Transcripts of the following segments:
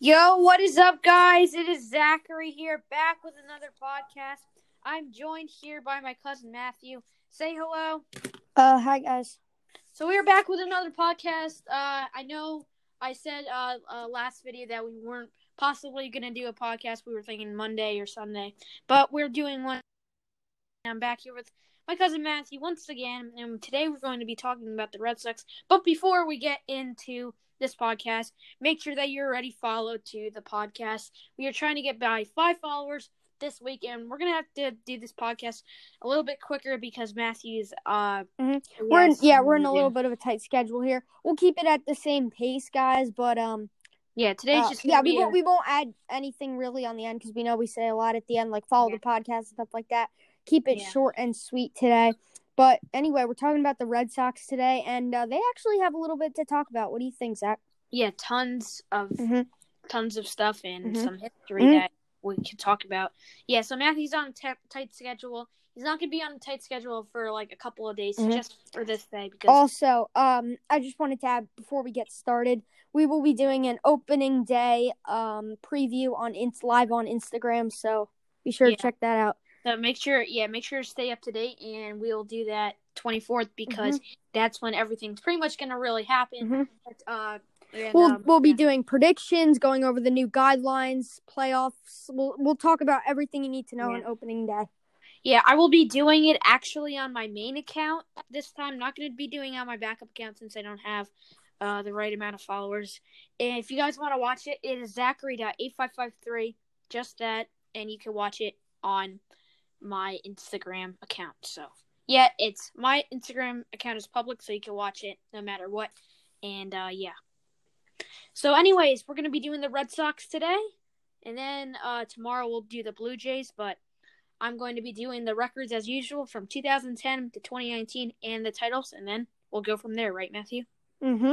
Yo, what is up, guys? It is Zachary here, back with another podcast. I'm joined here by my cousin Matthew. Say hello. Uh, hi guys. So we are back with another podcast. Uh, I know I said uh, uh last video that we weren't possibly gonna do a podcast. We were thinking Monday or Sunday, but we're doing one. I'm back here with my cousin Matthew once again, and today we're going to be talking about the Red Sox. But before we get into this podcast, make sure that you're already followed to the podcast. We are trying to get by five followers this week, and we're gonna have to do this podcast a little bit quicker because Matthew's uh Mhm. We're in, yeah, we're in a little bit of a tight schedule here. We'll keep it at the same pace, guys. But um, yeah today's uh, just yeah, we won't a- we won't add anything really on the end because we know we say a lot at the end, like follow Yeah. the podcast and stuff like that. Keep it Yeah. short and sweet today. But anyway, we're talking about the Red Sox today, and uh, they actually have a little bit to talk about. What do you think, Zach? yeah tons of Mhm. tons of stuff and Mhm. some history Mhm. that we can talk about. Yeah, so Matthew's on a t- tight schedule. He's not gonna be on a tight schedule for like a couple of days Mhm. just for this day because Also, um, I just wanted to add before we get started, we will be doing an opening day um preview on ins live on Instagram. So be sure Yeah. to check that out. So make sure, yeah, make sure to stay up to date, and we'll do that 24th because that's when everything's pretty much gonna really happen. Mhm. But, uh, and, We'll um, we'll be yeah. doing predictions, going over the new guidelines, playoffs. We'll we'll talk about everything you need to know Yeah. on opening day. Yeah, I will be doing it actually on my main account this time. I'm Not going to be doing it on my backup account since I don't have uh, the right amount of followers. And if you guys want to watch it, it is Zachary.8553, just that, and you can watch it on my Instagram account. So, yeah, it's my Instagram account is public, so you can watch it no matter what. And, uh, yeah. So, anyways, we're going to be doing the Red Sox today. And then uh, tomorrow we'll do the Blue Jays, but I'm going to be doing the records as usual from 2010 to 2019 and the titles, and then we'll go from there, right, Matthew? Mm-hmm.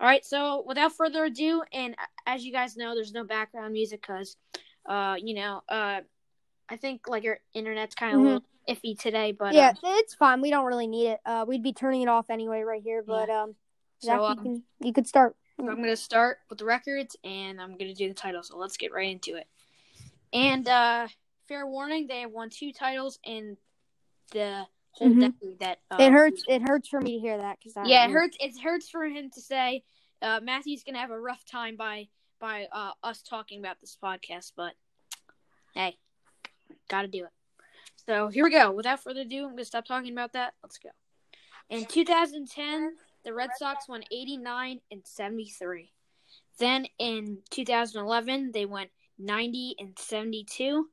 All right. So without further ado, and as you guys know, there's no background music because, uh, you know, uh, I think like your internet's kind of Mhm. iffy today, but yeah, uh, it's fine. We don't really need it. Uh, we'd be turning it off anyway right here. But um, Zach, so you um, can you could start. I'm gonna start with the records, and I'm gonna do the title. So let's get right into it. And uh, fair warning, they have won two titles in the whole Mhm. decade. That uh, it hurts. It hurts for me to hear that because Yeah, it hurts. It hurts for him to say uh, Matthew's gonna have a rough time by by uh, us talking about this podcast, but hey, gotta do it. So here we go. Without further ado, I'm gonna stop talking about that. Let's go. In 2010, the Red Sox won 89 and 73. Then in 2011, they went 90 and 72.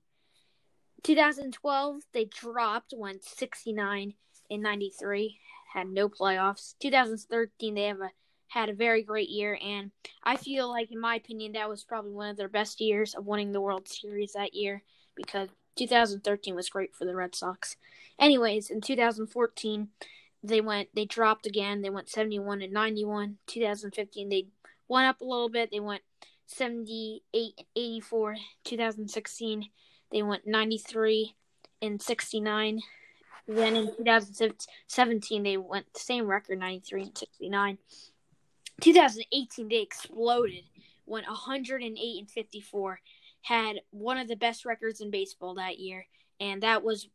2012, they dropped, went 69 and 93, had no playoffs. 2013, they have a had a very great year, and I feel like, in my opinion, that was probably one of their best years of winning the World Series that year because 2013 was great for the Red Sox. Anyways, in 2014, they went they dropped again. They went 71 and 91. 2015, they went up a little bit. They went 78 and 84. 2016, they went 93 and 69. Then in 2017, they went the same record, 93 and 69. 2018, they exploded, went 108 and 54, had one of the best records in baseball that year, and that was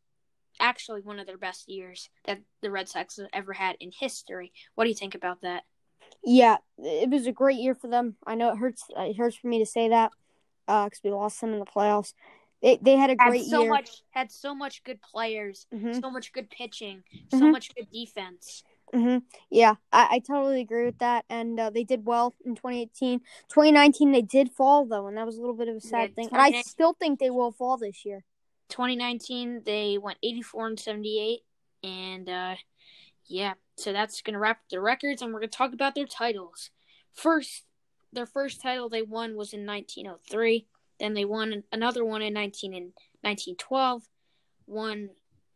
actually one of their best years that the Red Sox have ever had in history. What do you think about that? Yeah, it was a great year for them. I know it hurts. It hurts for me to say that because we lost them in the playoffs. They they had a Had great so year. much, had so much good players, Mhm. so much good pitching, so Mhm. much good defense. Hmm Yeah, I, I totally agree with that. And uh, they did well in 2018. 2019, they did fall, though, and that was a little bit of a sad Yeah, thing. And I still think they will fall this year. 2019 they went 84 and 78 and uh yeah so that's gonna wrap up their records and we're gonna talk about their titles first their first title they won was in 1903 then they won another one in 19 in 1912 won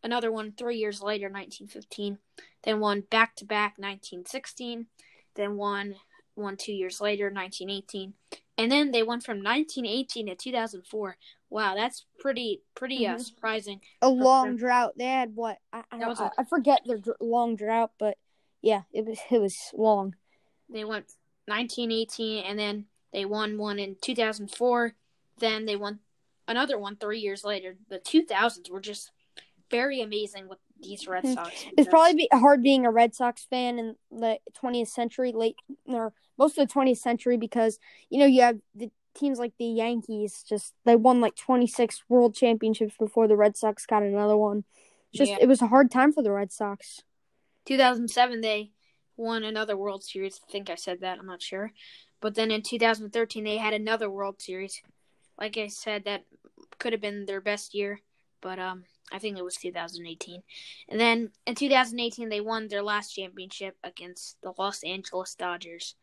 another one three years later 1915 then one back to back 1916 then won one two years later 1918 and then they went from 1918 to 2004 Wow, that's pretty pretty uh, Mhm. surprising. A long sure. drought. They had what? I, I, was I, a- I forget their dr- long drought, but yeah, it was it was long. They went 1918 and then They won one in 2004. Then they won another one three years later. The 2000s were just very amazing with these Red hmm. Sox. It's because- probably be hard being a Red Sox fan in the 20th century, late or most of the 20th century, because you know you have the teams like the Yankees. Just they won like 26 World Championships before the Red Sox got another one. Just Yeah. it was a hard time for the Red Sox. 2007 they won another World Series. I think I said that. I'm not sure. But then in 2013 they had another World Series. Like I said, that could have been their best year, but um, I think it was 2018. And then in 2018 they won their last championship against the Los Angeles Dodgers.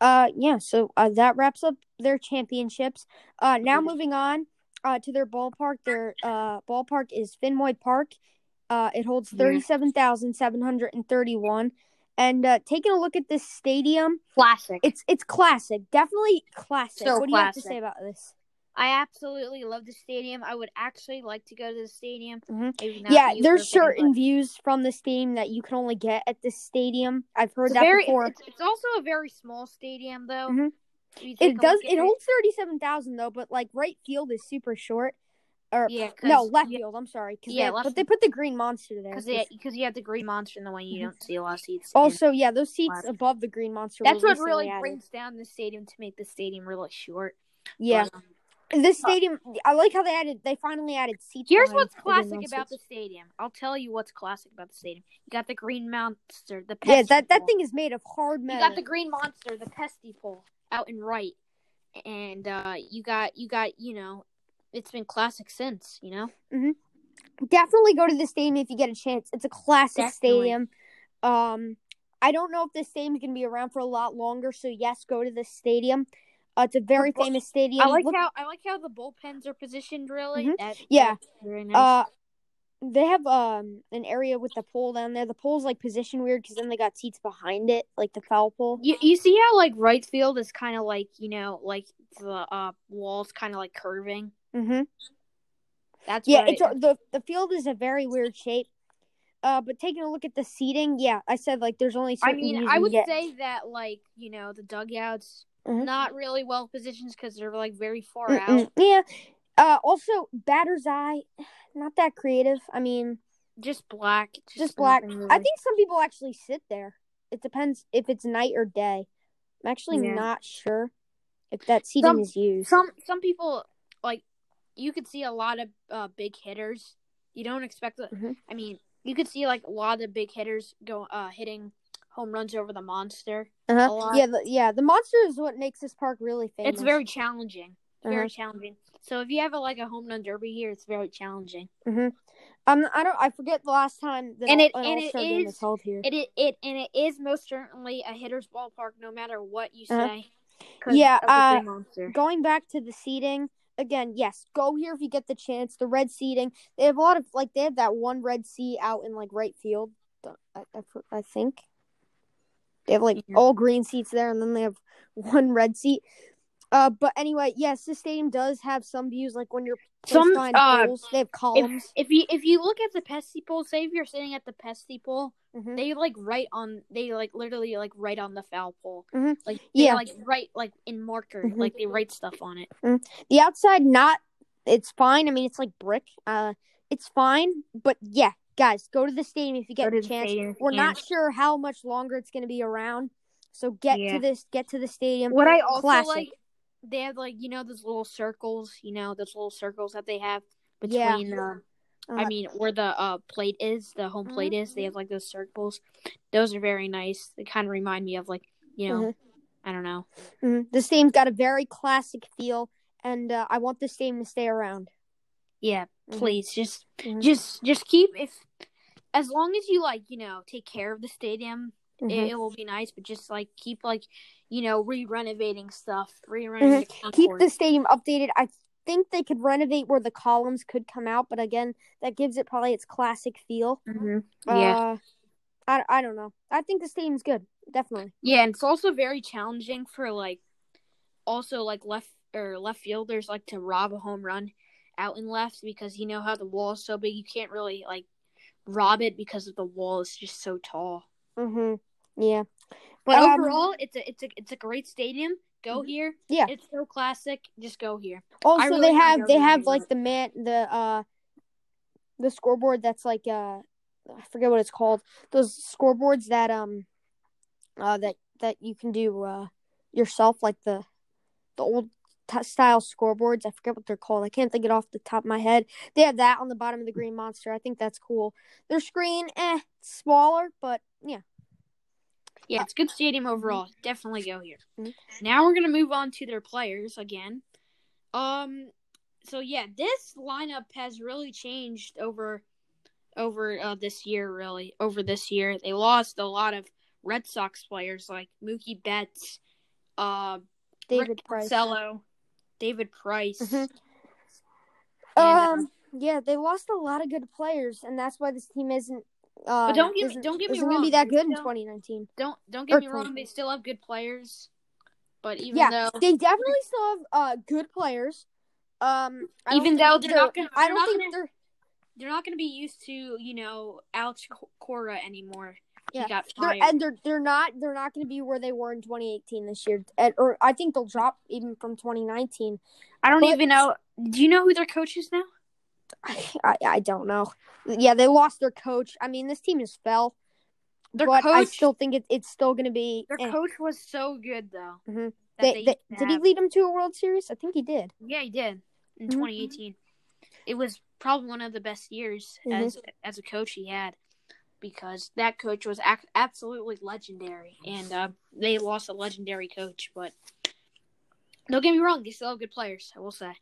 Uh, yeah. So uh, that wraps up their championships. Uh, now Mhm. moving on uh to their ballpark. Their uh ballpark is Fenway Park. Uh, it holds thirty-seven thousand seven hundred and thirty-one. And uh, taking a look at this stadium, Classic. it's it's classic, definitely classic. So what do you have to say about this? I absolutely love the stadium. I would actually like to go to the stadium. Mhm. Yeah, there's certain views from the stadium that you can only get at this stadium. I've heard It's that very, before. It's, it's also a very small stadium, though. Mhm. Take It does. It holds thirty-seven thousand though, but like right field is super short. Or yeah, no, left field. I'm sorry. 'cause Yeah, they, but they put the green monster there. because 'cause- because you have the green monster in the one you Mhm. don't see a lot of seats. in. Also, yeah, those seats Left. above the green monster. that's what really added. brings down the stadium to make the stadium really short. Yeah, But, um, this stadium. I like how they added. They finally added seats. here's what's classic about the stadium. I'll tell you what's classic about the stadium. You got the green monster, the Yeah, pesky that that pole. thing is made of hard metal. You got the green monster, the Pesky pole out in right, and uh, you got you got you know, it's been classic since you know. Definitely go to the stadium if you get a chance. It's a classic Definitely. stadium. Um, I don't know if this stadium's gonna be around for a lot longer. So yes, go to the stadium. Uh, it's a very bu- famous stadium. I like Look- how I like how the bullpens are positioned. Really, Mhm. That- Yeah. that's very nice. Uh, they have um an area with the pole down there. The pole's like positioned weird because then they got seats behind it, like the foul pole. you you see how like right field is kind of like you know like the uh walls kind of like curving. Mm-hmm. That's Yeah, it's I, a, the the field is a very weird shape. Uh, but taking a look at the seating, yeah, I said like there's only I mean, I would say that like you know the dugouts Mhm. not really well positioned because they're like very far Mm-mm. out. Yeah. Uh, also batter's eye, not that creative. I mean, Just black. Just, just black. nothing I think some people actually sit there. It depends if it's night or day. I'm actually Yeah. not sure if that seating Some- is used. some some people like you could see a lot of uh, big hitters. You don't expect that. Mhm. I mean, you could see like a lot of big hitters go uh hitting home runs over the monster. Uh-huh. lot. Yeah, the, yeah. The monster is what makes this park really famous. It's very challenging. Very Uh-huh. challenging. So if you have a, like a home run derby here, it's very challenging. Um, I don't. I forget the last time that And an it- and it game is- was held here. It, it it and it is most certainly a hitter's ballpark, no matter what you Uh-huh. say. Yeah, uh. Going back to the seating again, yes, go here if you get the chance. The red seating, they have a lot of like they have that one red seat out in like right field. I, I, I think they have like all green seats there, and then they have one red seat. Uh, but anyway, yes, the stadium does have some views, like when you're Some, uh, poles, they have columns. If, if you if you look at the Pesky pole, say if you're sitting at the Pesky pole, Mhm. they like right on they like literally like right on the foul pole. Mhm. Like Yeah. like right like in marker, Mhm. like they write stuff on it. The outside, not it's fine. I mean, it's like brick. Uh, it's fine. But yeah, guys, go to the stadium if you get a the chance. stadium We're not sure how much longer it's going to be around, so get Yeah. to this. Get to the stadium. What I also Classic. like, they have like you know those little circles, you know those little circles that they have Yeah. between the. Uh, I mean, where the uh plate is, the home plate is, they have like those circles. Those are very nice. They kind of remind me of like you know, Mhm. I don't know. mhm. The stadium's got a very classic feel, and uh, I want the stadium to stay around. Yeah, Mhm. please just Mhm. just just keep if as long as you like you know take care of the stadium Mhm. it, it will be nice but just like keep like you know re-renovating stuff re-renovating the Keep the stadium updated. I think they could renovate where the columns could come out, but again, that gives it probably its classic feel. Mhm. yeah Uh, I, I don't know. I think the stadium's good. Definitely. yeah and it's also very challenging for like also like left or left fielders like to rob a home run out and left because you know how the wall is so big you can't really like rob it because of the wall is just so tall Mm-hmm. Yeah. But Um, overall, it's a it's a it's a great stadium. go here. Yeah. it's so classic. Just go here. Also, really they have they have like the man the uh the scoreboard that's like uh I forget what it's called. Those scoreboards that um uh that that you can do uh yourself like the the old t- style scoreboards. I forget what they're called. I can't think it off the top of my head. They have that on the bottom of the Green Monster. I think that's cool. Their screen, eh, smaller, but yeah. Yeah, it's a good stadium overall. Definitely go here. Mhm. Now we're gonna move on to their players again. Um, so yeah, this lineup has really changed over over uh, this year. Really, over this year, they lost a lot of Red Sox players like Mookie Betts, uh, David Rick Price. Porcello, David Price. Mhm. uh, Um, yeah, they lost a lot of good players, and that's why this team isn't. Uh, But don't get me- don't get me isn't gonna be wrong, that good in 2019. don't don't get Or me wrong, they still have good players. But even Yeah, though they definitely still have uh good players. Um, I Even though they're not they're- gonna- I they're don't not think gonna- they're. they're not going to be used to, you know, Alex Cora anymore. Yeah, He got They're, and they're they're not they're not going to be where they were in 2018 this year, and, or I think they'll drop even from 2019. I don't but- even know. Do you know who their coach is now? I I don't know. Yeah, they lost their coach. I mean, this team is fell, Their but I still think it, it's still going to be. their eh. coach was so good though. Mhm. They, they they, did he lead them to a World Series? I think he did. Yeah, he did in Mhm. 2018. It was probably one of the best years Mhm. as as a coach he had because that coach was ac- absolutely legendary, and uh, they lost a legendary coach. But don't get me wrong, they still have good players. I will say.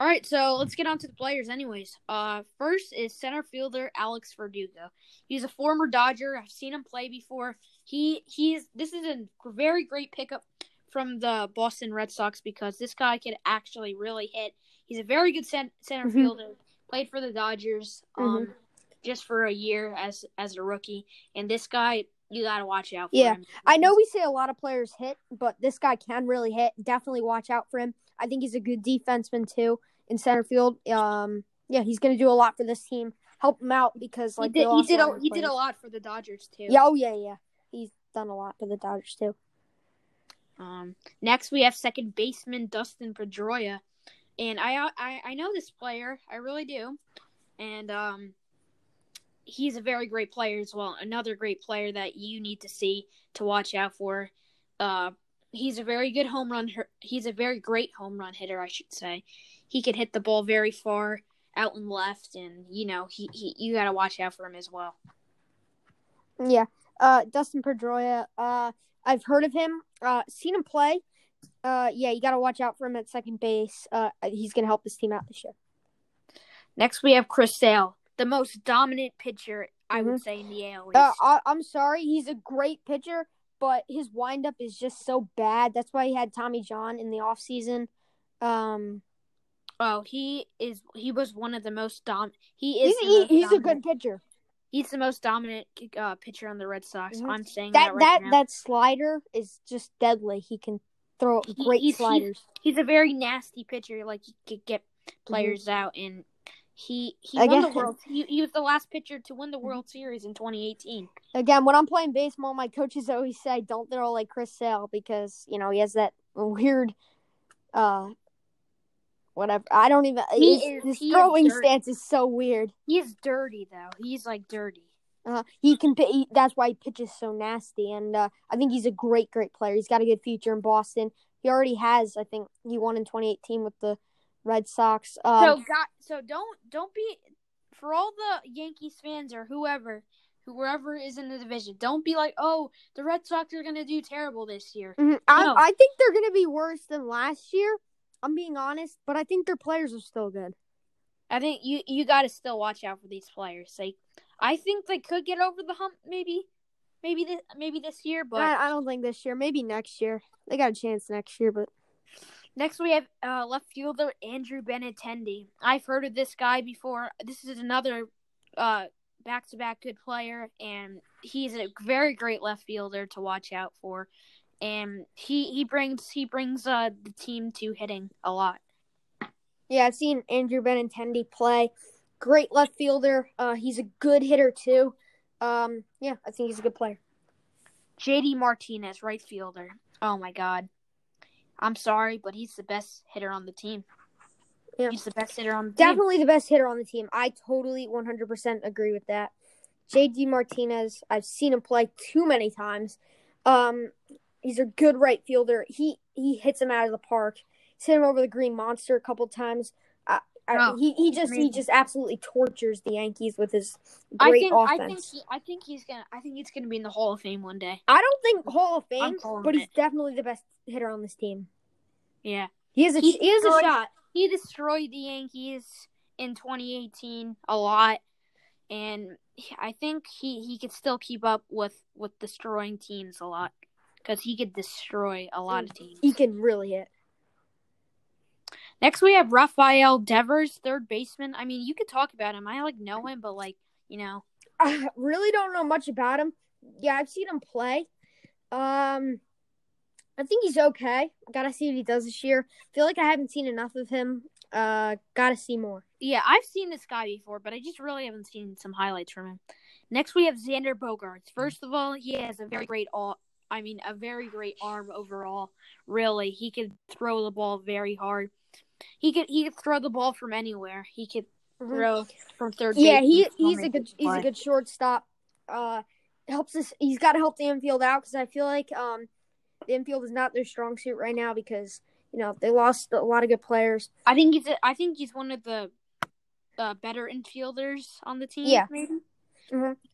All right, so let's get on to the players, anyways. Uh, first is center fielder Alex Verdugo. He's a former Dodger. I've seen him play before. He he's this is a very great pickup from the Boston Red Sox because this guy can actually really hit. He's a very good cent- center Mhm. fielder. Played for the Dodgers um Mhm. Just for a year as as a rookie, and this guy you got to watch out for Yeah. him. I know we say a lot of players hit, but this guy can really hit. Definitely watch out for him. I think he's a good defenseman too in center field. Um, yeah, he's going to do a lot for this team. Help him out because like he did he did a, he did a lot for the Dodgers too. Yeah, oh yeah, yeah. He's done a lot for the Dodgers too. Um, next we have second baseman Dustin Pedroia, and I I I know this player, I really do, and um, he's a very great player as well. Another great player that you need to see to watch out for. Uh, he's a very good home run. He's a very great home run hitter, I should say. He can hit the ball very far out and left, and you know he, he you got to watch out for him as well. Yeah. Uh, Dustin Pedroia. Uh, I've heard of him. Uh, seen him play. Uh, yeah, you got to watch out for him at second base. Uh, he's going to help this team out this year. Next we have Chris Sale, the most dominant pitcher I would Mhm. say in the AL. Uh, I, I'm sorry, he's a great pitcher, but his windup is just so bad. That's why he had Tommy John in the offseason. Um, Oh, he is. He was one of the most dom. He is. the he, he's a good pitcher. He's the most dominant uh, pitcher on the Red Sox. Mhm. I'm saying that, That right that that slider is just deadly. He can throw He- great he's- sliders. He's a very nasty pitcher. Like he could get players out, and he he I won the world. He, he was the last pitcher to win the World Series in 2018. Again, when I'm playing baseball, my coaches always say don't throw like Chris Sale because you know he has that weird, uh, whatever. I don't even. He his is- his he throwing dirty. stance is so weird. He's dirty though. He's like dirty. Uh, he can. He, that's why he pitches so nasty, and uh, I think he's a great, great player. He's got a good future in Boston. He already has. I think he won in 2018 with the Red Sox. Um, so got so don't don't be for all the Yankees fans or whoever whoever is in the division. Don't be like, oh, the Red Sox are gonna do terrible this year. mhm, I, no. I think they're going to be worse than last year. I'm being honest, but I think their players are still good. I think you you got to still watch out for these players. Like, I think they could get over the hump, maybe, maybe this maybe this year. But I, I don't think this year. Maybe next year. They got a chance next year, but next we have uh, left fielder Andrew Benintendi. I've heard of this guy before. This is another uh, back-to-back good player, and he's a very great left fielder to watch out for. And he he brings he brings uh, the team to hitting a lot. yeah, I've seen Andrew Benintendi play. Great left fielder. Uh, he's a good hitter too. Um, yeah, I think he's a good player. JD Martinez, right fielder. Oh my god. I'm sorry, but he's the best hitter on the team. Yeah. He's the best hitter on the team. Definitely the best hitter on the team. I totally 100% agree with that. JD Martinez, I've seen him play too many times. Um, he's a good right fielder. He he hits him out of the park. He's hit him over the green monster a couple times. I, Oh, he he just he just absolutely tortures the Yankees with his I great think offense. I think he, I think he's gonna I think he's gonna be in the Hall of Fame one day. I don't think Hall of Fame, but he's it. definitely the best hitter on this team. Yeah. He has a He he has a shot. He destroyed the Yankees in 2018 a lot, and I think he, he could still keep up with, with destroying teams a lot because he could destroy a lot of teams. He can really hit. Next, we have Rafael Devers, third baseman. I mean, you could talk about him. I like know him, but like you know, I really don't know much about him. Yeah, I've seen him play. Um, I think he's okay. Gotta see what he does this year. Feel like I haven't seen enough of him. Uh, gotta see more. yeah, I've seen this guy before, but I just really haven't seen some highlights from him. Next, we have Xander Bogaerts. First of all, he has a very great all. I mean, a very great arm overall. Really, he could throw the ball very hard. He could he could throw the ball from anywhere. He could throw from third Mm-hmm. Yeah, he he's a good he's a good shortstop. Uh, helps us. He's got to help the infield out because I feel like um, the infield is not their strong suit right now because you know they lost a lot of good players. I think he's a, I think he's one of the uh, better infielders on the team. Yeah. maybe.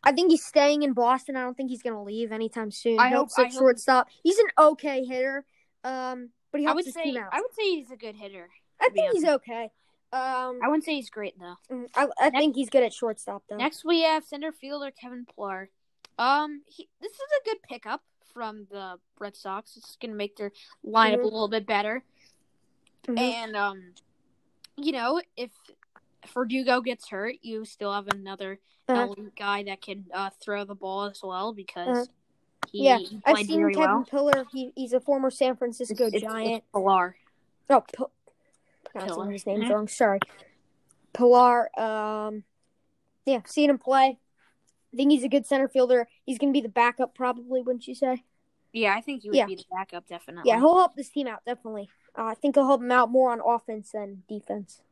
I think he's staying in Boston. I don't think he's gonna leave anytime soon. I hope- hope- shortstop. He's an okay hitter. Um, but he I helps would his say team out. I would say he's a good hitter. I think he's okay. Um, I wouldn't say he's great though. mm, I, I think he's good at shortstop though. Next, we have center fielder Kevin Pillar. Um, he, this is a good pickup from the Red Sox. It's going to make their lineup Mhm. a little bit better. Mhm. And um, you know, if Verdugo gets hurt, you still have another Uh-huh. elite guy that can uh, throw the ball as well because he, Yeah, he I've seen very Kevin well. Pillar. He, he's a former San Francisco It's- Giant. it's Pilar. Oh, Pil- pronouncing his name's Mhm. wrong. Sorry, Pilar. Um, yeah, seen him play. I think he's a good center fielder. He's gonna be the backup, probably. Wouldn't you say? Yeah, I think he would Yeah. be the backup definitely. Yeah, he'll help this team out definitely. Uh, I think he'll help him out more on offense than defense.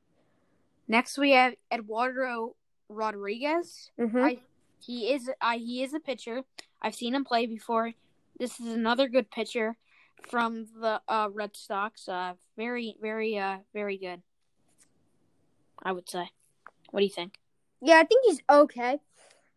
Next, we have Eduardo Rodriguez. Mm-hmm. I he is I he is a pitcher. I've seen him play before. This is another good pitcher from the uh, Red Sox. Uh, very very uh very good. I would say. What do you think? Yeah, I think he's okay.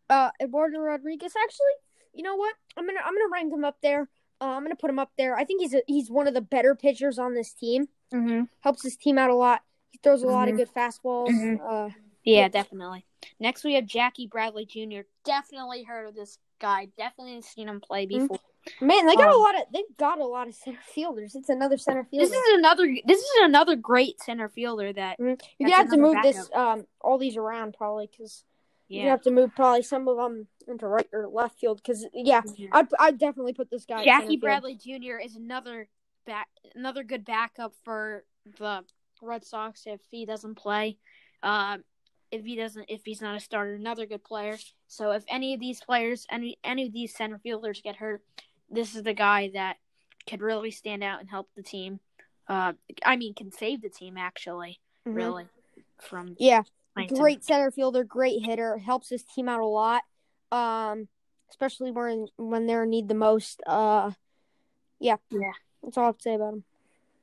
Uh, Eduardo Rodriguez, actually, you know what? I'm gonna I'm gonna rank him up there. Uh, I'm gonna put him up there. I think he's a, he's one of the better pitchers on this team. Mm-hmm. Helps his team out a lot. He throws a lot of Mhm. good fastballs. Mhm. Uh, Yeah, definitely. Next, we have Jackie Bradley Jr. Definitely heard of this guy. Definitely seen him play Mhm. before. man, they got a Um, lot of they've got a lot of center fielders. It's another center fielder. This is another. This is another great center fielder that. You're gonna have to move this um all these around probably because you're Yeah. gonna have to move probably some of them into right or left field because yeah, I'd I'd definitely put this guy. Jackie. Bradley Jr. is another back, another good backup for the Red Sox if he doesn't play. Um, if he doesn't, if he's not a starter, another good player. So if any of these players, any any of these center fielders get hurt, this is the guy that could really stand out and help the team. Uh, I mean, can save the team actually, Mhm. really, from Yeah, great center fielder, great hitter, helps his team out a lot. Um, especially when when they're in need the most. Uh, yeah, Yeah. that's all I have to say about him.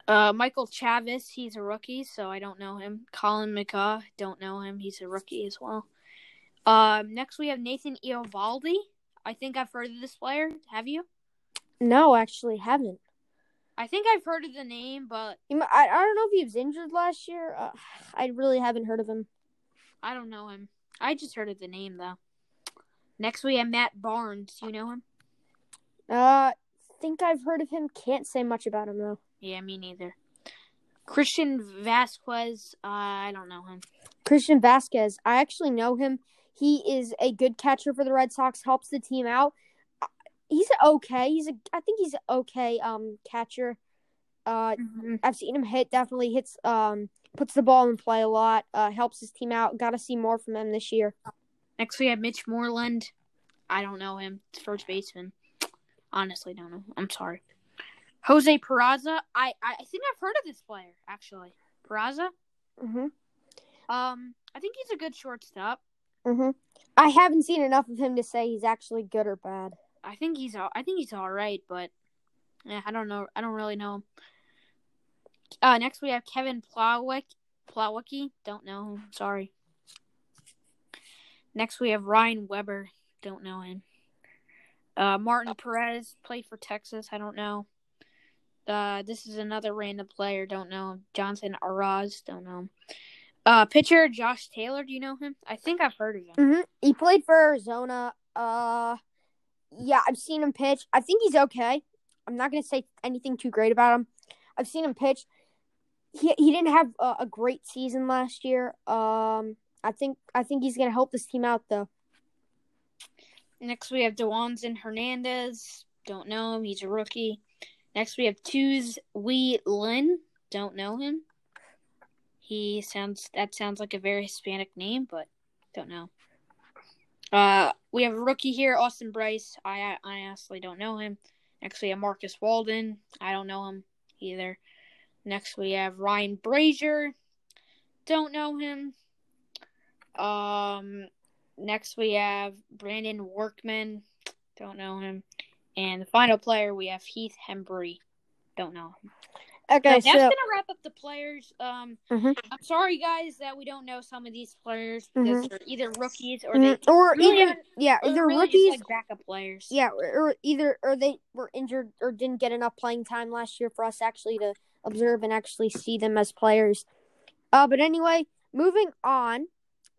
Uh, Michael Chavis, he's a rookie, so I don't know him. Colin McCaw, don't know him. He's a rookie as well. Um, next we have Nathan Eovaldi. I think I've heard of this player. Have you? No, actually, haven't. I think I've heard of the name, but I I don't know if he was injured last year. Uh, I really haven't heard of him. I don't know him. I just heard of the name though. Next we have Matt Barnes. You know him? Uh, think I've heard of him. Can't say much about him though. Yeah, me neither. Christian Vasquez. Uh, I don't know him. Christian Vasquez. I actually know him. He is a good catcher for the Red Sox. Helps the team out. Uh, He's okay. He's a. I think he's okay. Um, catcher. Uh, I've seen him hit. Definitely hits. Um, puts the ball in play a lot. Uh, helps his team out. Got to see more from him this year. Next we have Mitch Moreland. I don't know him. First baseman. Honestly, don't know. I'm sorry. Jose Peraza. I I think I've heard of this player actually. Peraza. Mm-hmm. Um, I think he's a good shortstop. Mm-hmm. I haven't seen enough of him to say he's actually good or bad. I think he's all. I think he's all right, but yeah, I don't know. I don't really know. Uh, next we have Kevin Plawek. Plawecki. Don't know him. Sorry. Next we have Ryan Weber. Don't know him. Uh, Martin Perez played for Texas. I don't know. Uh, this is another random player. Don't know him. Johnson Araz. Don't know him. Uh, pitcher Josh Taylor. Do you know him? I think I've heard of him. Mm-hmm. He played for Arizona. Uh, yeah, I've seen him pitch. I think he's okay. I'm not gonna say anything too great about him. I've seen him pitch. He he didn't have a, a great season last year. Um, I think I think he's gonna help this team out though. Next we have Dewanson Hernandez. Don't know him. He's a rookie. Next we have Tuz Wee Lin. Don't know him. He sounds that sounds like a very Hispanic name, but don't know. Uh, we have a rookie here, Austin Brice. I I honestly don't know him. Next we have Marcus Walden. I don't know him either. Next we have Ryan Brasier. Don't know him. Um, next we have Brandon Workman. Don't know him. And the final player we have Heath Hembree. Don't know him. Okay, so so that's gonna wrap up the players. Um, Mhm. I'm sorry guys that we don't know some of these players because Mhm. they're either rookies or Mhm. they or really haven't- yeah, either really just, rookies, like backup players. yeah, or, or either or they were injured or didn't get enough playing time last year for us actually to observe and actually see them as players. Uh, but anyway, moving on.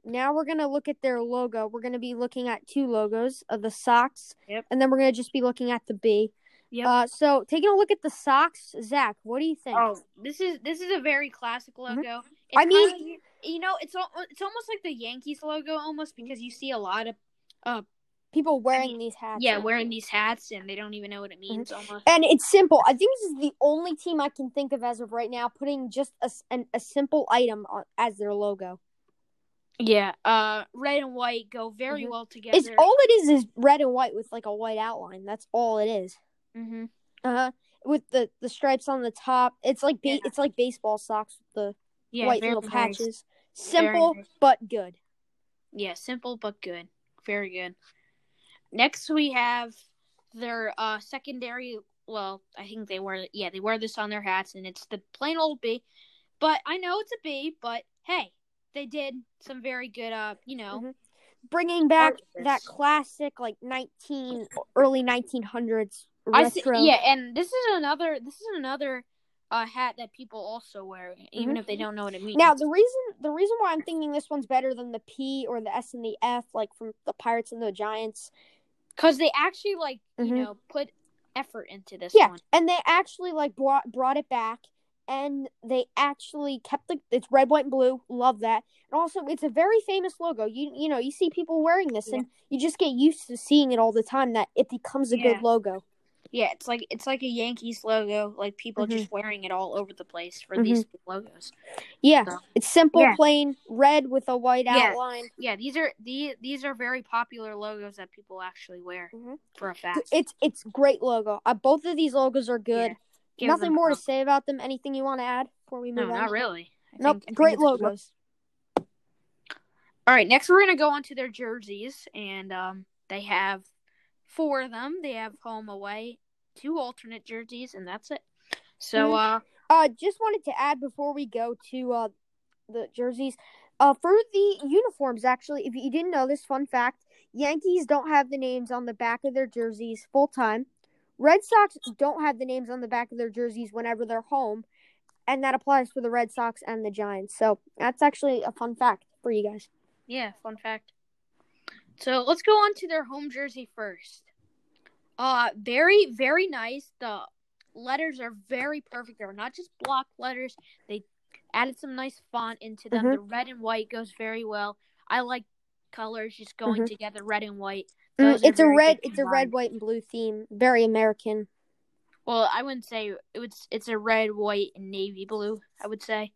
Now we're gonna look at their logo. We're gonna be looking at two logos of the socks. Yep. and then we're gonna just be looking at the B. Yep. Uh, so taking a look at the socks, Zach, what do you think? Oh, this is this is a very classic logo. Mm-hmm. I mean- kinda- you know, it's al- it's almost like the Yankees logo, almost because you see a lot of People wearing mean, these hats. yeah wearing these hats and they don't even know what it means almost. And it's simple. I think this is the only team I can think of as of right now putting just a, an, a simple item on, as their logo. Yeah, uh, red and white go very Mhm. well together. It's all it is is red and white with like a white outline. That's all it is. hmm Uh huh. With the the stripes on the top, it's like ba- Yeah. it's like baseball socks with the Yeah, white little nice. patches. Simple nice. but good. Yeah, simple but good. Very good. Next we have their uh secondary well, I think they wear yeah, they wear this on their hats and it's the plain old B. But I know it's a B, but hey, they did some very good uh, you know, Mhm. Bringing back Art with that classic like nineteen early nineteen hundreds I see, retro. yeah, and this is another this is another uh hat that people also wear even if they don't know what it means. Mm-hmm. Now the reason the reason why I'm thinking this one's better than the P or the S and the F, like from the Pirates and the Giants, cuz they actually like, Mhm. you know, put effort into this yeah, one. and they actually like brought brought it back, and they actually kept the it's red, white, and blue. Love that, and also it's a very famous logo. You you know you see people wearing this, Yeah. and you just get used to seeing it all the time. That it becomes a Yeah. good logo. Yeah, it's like it's like a Yankees logo, like people Mhm. just wearing it all over the place for these Mm-hmm. logos. Yeah, So- it's simple, Yeah. plain red with a white outline. Yeah, these are the these are very popular logos that people actually wear Mhm. for a fact. It's it's great logo. Uh, both of these logos are good. Nothing more to say about them. Anything you want to add before we No, move on? No, not really. I Nope, think- great logos. All right, next we're gonna go on to their jerseys, and um, they have four of them. They have home, away, two alternate jerseys, and that's it. So, uh, Uh, just wanted to add before we go to uh the jerseys, uh, for the uniforms. Actually, if you didn't know this, fun fact: Yankees don't have the names on the back of their jerseys full time. Red Sox don't have the names on the back of their jerseys whenever they're home, and that applies for the Red Sox and the Giants. So that's actually a fun fact for you guys. yeah, fun fact. So let's go on to their home jersey first. Uh, very, very nice. The letters are very perfect. They're not just block letters. They added some nice font into them. Mhm. The red and white goes very well. I like colors just going Mhm. together, red and white. Mm, it's a red, it's a red, white, and blue theme. Very American. Well, I wouldn't say it's. It's a red, white, and navy blue. I would say.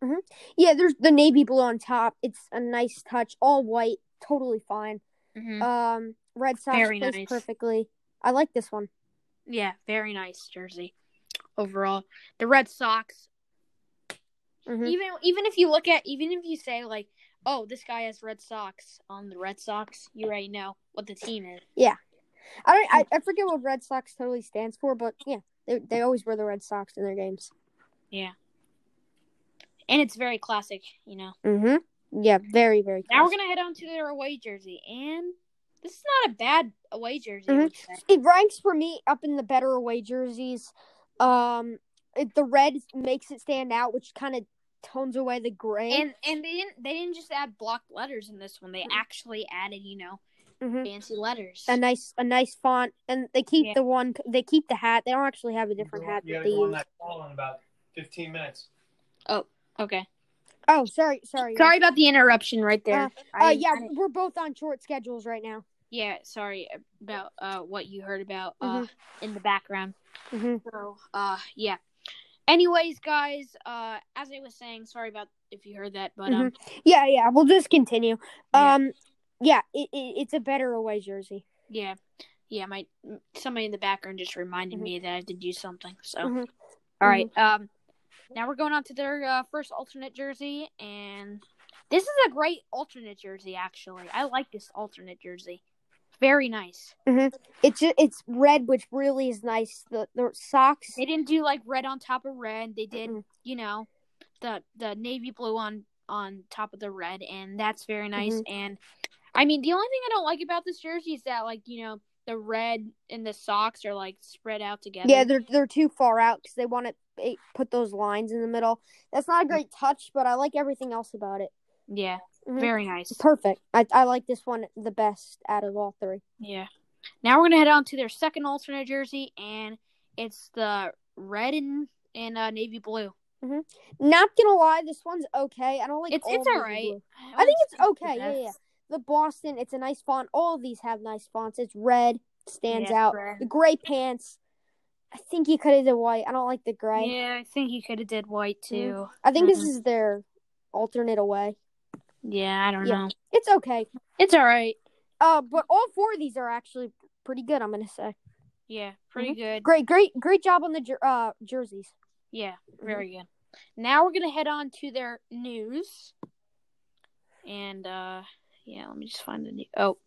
Yeah, there's the navy blue on top. It's a nice touch. All white, totally fine. hmm Um, Red Sox Very plays nice. perfectly. I like this one. Yeah, very nice jersey. overall. The Red Sox, Mhm. even even if you look at even if you say like, oh, this guy has Red Sox on the Red Sox, you already know what the team is. Yeah. I don't. I, I forget what Red Sox totally stands for, but yeah, they they always wear the Red Sox in their games. Yeah. And it's very classic, you know. Mm-hmm. Yeah, very very. Now we're gonna head on to their away jersey, and this is not a bad away jersey. I Mhm. It ranks for me up in the better away jerseys. Um, it, the red makes it stand out, which kind of tones away the gray. And and they didn't they didn't just add block letters in this one. They actually added, you know, Mhm. fancy letters. a nice a nice font, and they keep Yeah. the one. They keep the hat. They don't actually have a different hat You that gotta they on use. that call in about 15 minutes. Oh, okay. Oh, sorry, sorry. Sorry about the interruption right there. Uh, I- Uh, yeah, I- we're both on short schedules right now. yeah. Sorry about uh what you heard about uh Mm-hmm. in the background. hmm So uh yeah. Anyways, guys, uh as I was saying, sorry about if you heard that, but um Yeah, yeah. We'll just continue. Yeah. Um, yeah, it, it, it's a better away jersey. yeah. Yeah, my somebody in the background just reminded Mhm. me that I had to do something. So Mhm. All right. Um, now we're going on to their uh, first alternate jersey, and this is a great alternate jersey. Actually, I like this alternate jersey. Very nice. Mm-hmm. It's ju- it's red, which really is nice. The the socks. They didn't do like red on top of red. They did, Mhm. you know, the the navy blue on on top of the red, and that's very nice. Mm-hmm. And I mean, the only thing I don't like about this jersey is that like you know the red and the socks are like spread out together. Yeah, they're they're too far out because they want to eh, put those lines in the middle. That's not a mm. great touch, but I like everything else about it. yeah, Mhm. very nice. Perfect. I I like this one the best out of all three. Yeah. Now we're gonna head on to their second alternate jersey, and it's the red and and uh, navy blue. Not gonna lie, this one's okay. I don't like. It's it's alright. blue. I think it's okay. Yeah, yeah. The Boston, it's a nice font. All of these have nice fonts. It's red, stands Yeah, out. red. The gray pants. I think you could have did white. I don't like the gray. Yeah, I think you could have did white too. I think this Mhm. is their alternate away. Yeah, I don't Yeah. know. It's okay. It's all right. Uh, but all four of these are actually pretty good. I'm gonna say. Yeah, pretty good. Great, great, great job on the jer- uh jerseys. Yeah, very good. Now we're gonna head on to their news, and uh, yeah, let me just find the new. Oh,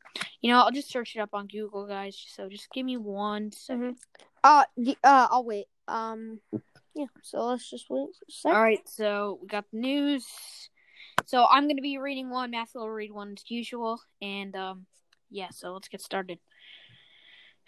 you know, I'll just search it up on Google, guys. So just give me one second. Uh, y- uh, I'll wait. Um, yeah. So let's just wait for a sec. All right, so we got the news. So I'm going to be reading one. Matthew will read one as usual, and um, yeah. So let's get started.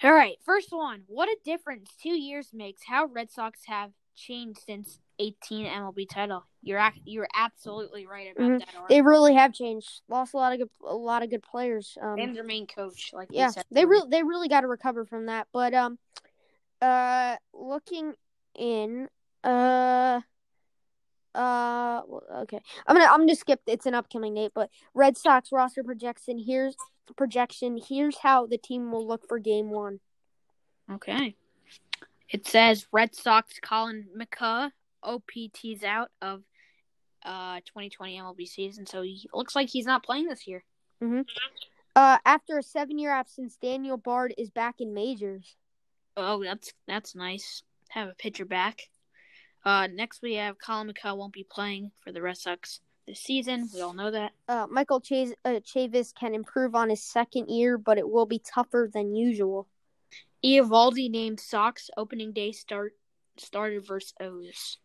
All right, first one. What a difference two years makes. How Red Sox have changed since 18 MLB title. You're ac- you're absolutely right about Mhm. that. Art. They really have changed. Lost a lot of good, a lot of good players. Um, and their main coach, like yeah, said they really they really got to recover from that. But um, uh, looking in, uh, uh, okay, I'm gonna I'm gonna skip. It's an upcoming date, but Red Sox roster projection. Here's projection. Here's how the team will look for Game One. Okay. It says Red Sox Colin McCullough OPT's out of uh 2020 MLB season, so he looks like he's not playing this year. Uh, after a seven-year absence, Daniel Bard is back in majors. Oh, that's that's nice. Have a pitcher back. Uh, next we have Colin McCullough won't be playing for the Red Sox this season. We all know that. Uh, Michael Chase, uh, Chavis can improve on his second year, but it will be tougher than usual. Eovaldi named Sox opening day start started versus O's.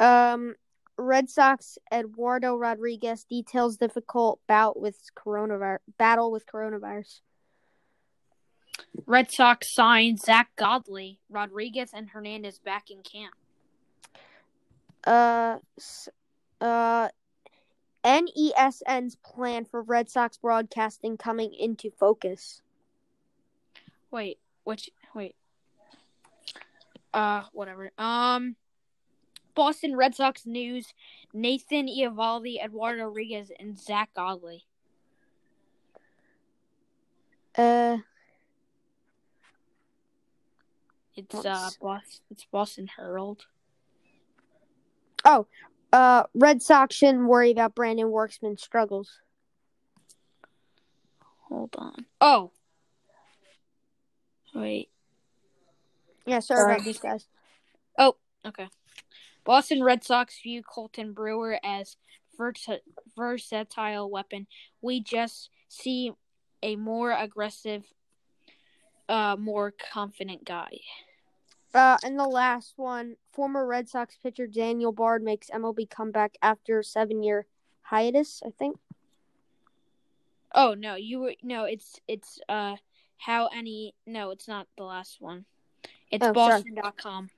Um, Red Sox Eduardo Rodriguez details difficult bout with coronavirus battle with coronavirus. Red Sox signed Zack Godley, Rodriguez, and Hernandez back in camp. Uh, uh, NESN's plan for Red Sox broadcasting coming into focus. Wait, which wait. Uh, whatever. Um, Boston Red Sox news: Nathan Eovaldi, Eduardo Rodriguez, and Zack Godley. Uh, It's uh, Boston. It's Boston Herald. oh, uh, Red Sox shouldn't worry about Brandon Worksman's struggles. Hold on. Oh, wait. Yeah, sorry about these guys. Oh, okay. Boston Red Sox view Colten Brewer as vers- versatile weapon. We just see a more aggressive, uh, more confident guy. Uh, and the last one, former Red Sox pitcher Daniel Bard makes MLB comeback after seven year hiatus. I think. Oh no, you were no. It's it's uh how any no. It's not the last one. It's Oh. Boston.com.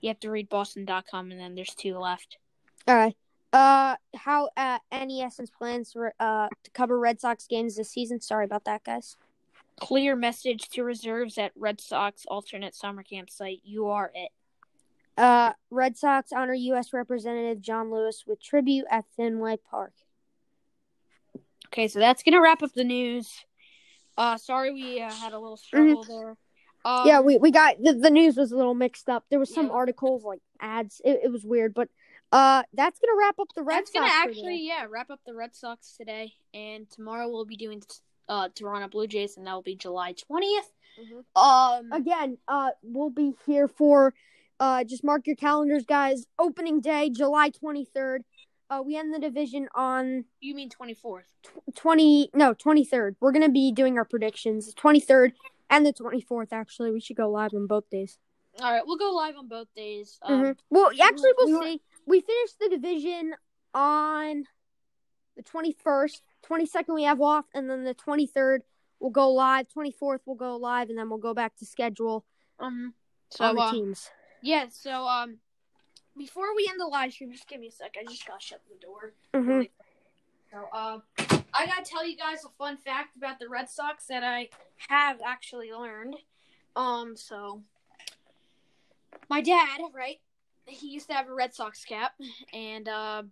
You have to read Boston.com, and then there's two left. All right. Uh, how uh, NESN plans for uh to cover Red Sox games this season? Sorry about that, guys. Clear message to reserves at Red Sox alternate summer campsite. You are it. Uh, Red Sox honor U.S. Representative John Lewis with tribute at Fenway Park. Okay, so that's gonna wrap up the news. Uh, sorry we uh, had a little struggle there. Um, Mm-hmm. yeah, we, we got the, the news was a little mixed up. There was some Yeah. articles like ads. It, it was weird, but uh, that's gonna wrap up the Red that's Sox. gonna actually yeah wrap up the Red Sox today, and tomorrow we'll be doing uh Toronto Blue Jays, and that will be July 20th Mhm. Um, again. Uh, we'll be here for uh, just mark your calendars, guys. Opening day, July twenty third. Uh, we end the division on you mean 24th? 20 no 23rd we're gonna be doing our predictions 23rd and the 24th actually we should go live on both days All right, we'll go live on both days. Um, Mhm. well actually we we'll see we finished the division on the 21st 22nd we have off and then the 23rd we'll go live 24th we'll go live and then we'll go back to schedule um, so on the uh, teams yeah, so um, before we end the live stream, just give me a sec. I just gotta shut the door. Mhm. So, uh, I gotta tell you guys a fun fact about the Red Sox that I have actually learned. Um, so my dad, right? He used to have a Red Sox cap, and uh,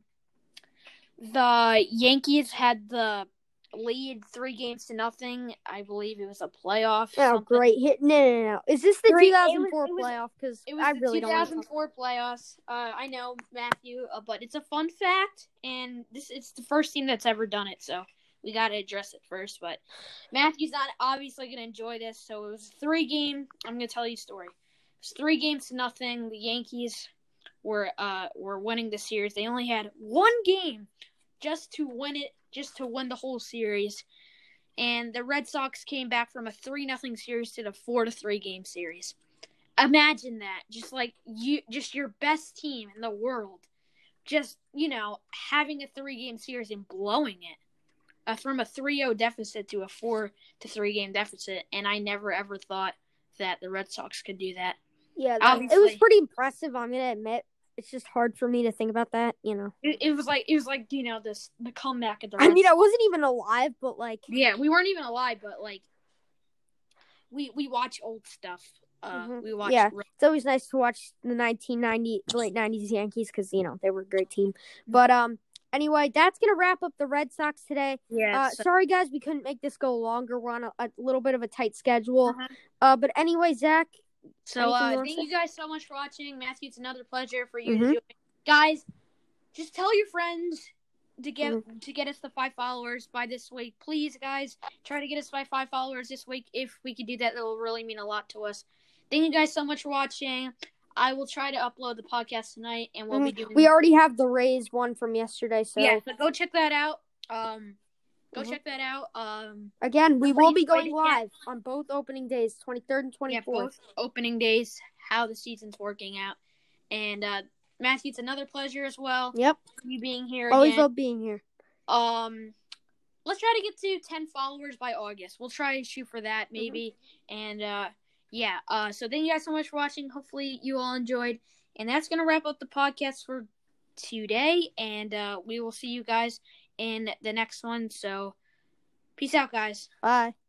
the Yankees had the lead three games to nothing. I believe it was a playoff. oh something. great hit no no no is this the Three- 2004 it was- playoff because It was i the really don't 2004 playoffs. Uh, I know Matthew, uh, but it's a fun fact, and this it's the first team that's ever done it, so we got to address it first. But Matthew's not obviously going to enjoy this, so it was a three game. I'm going to tell you a story. It was three games to nothing. The Yankees were uh were winning the series. They only had one game just to win it, just to win the whole series. And the Red Sox came back from a three nothing series to the four to three game series. Imagine that. Just like you just your best team in the world just you know having a three game series and blowing it uh, from a 3-0 deficit to a 4 to 3 game deficit. And i never ever thought that the red sox could do that. Yeah that- it was pretty impressive i'm gonna admit it's just hard for me to think about that you know it, it was like it was like you know this the comeback of the I mean, I wasn't even alive, but like, yeah we weren't even alive but like we we watch old stuff uh Mhm. we watch Yeah. it's always nice to watch the 1990, the late 90s Yankees because you know they were a great team. But um, anyway, that's gonna wrap up the Red Sox today. yeah Uh, so- sorry guys, we couldn't make this go longer. We're on a, a little bit of a tight schedule. Uh-huh. Uh, but anyway, Zach, So uh, thank you guys so much for watching. Matthew, it's another pleasure for you Mhm. to join. Guys, just tell your friends to get Mm-hmm. to get us the five followers by this week. Please, guys, try to get us by five followers this week. If we could do that, that will really mean a lot to us. Thank you guys so much for watching. I will try to upload the podcast tonight, and we'll be doing. Mm-hmm. we already have the raised one from yesterday. So yeah, so go check that out. Um, go Mhm. check that out. Um, again, we will be going live on both opening days, 23rd and 24th. yeah, both opening days, how the season's working out, and uh, Matthew, it's another pleasure as well. Yep, you being here always again. love being here. Um, let's try to get to ten followers by August. We'll try and shoot for that Mm-hmm. maybe. And uh, yeah. Uh, so thank you guys so much for watching. Hopefully you all enjoyed. And that's gonna wrap up the podcast for today. And uh, we will see you guys in the next one. So peace out, guys. Bye.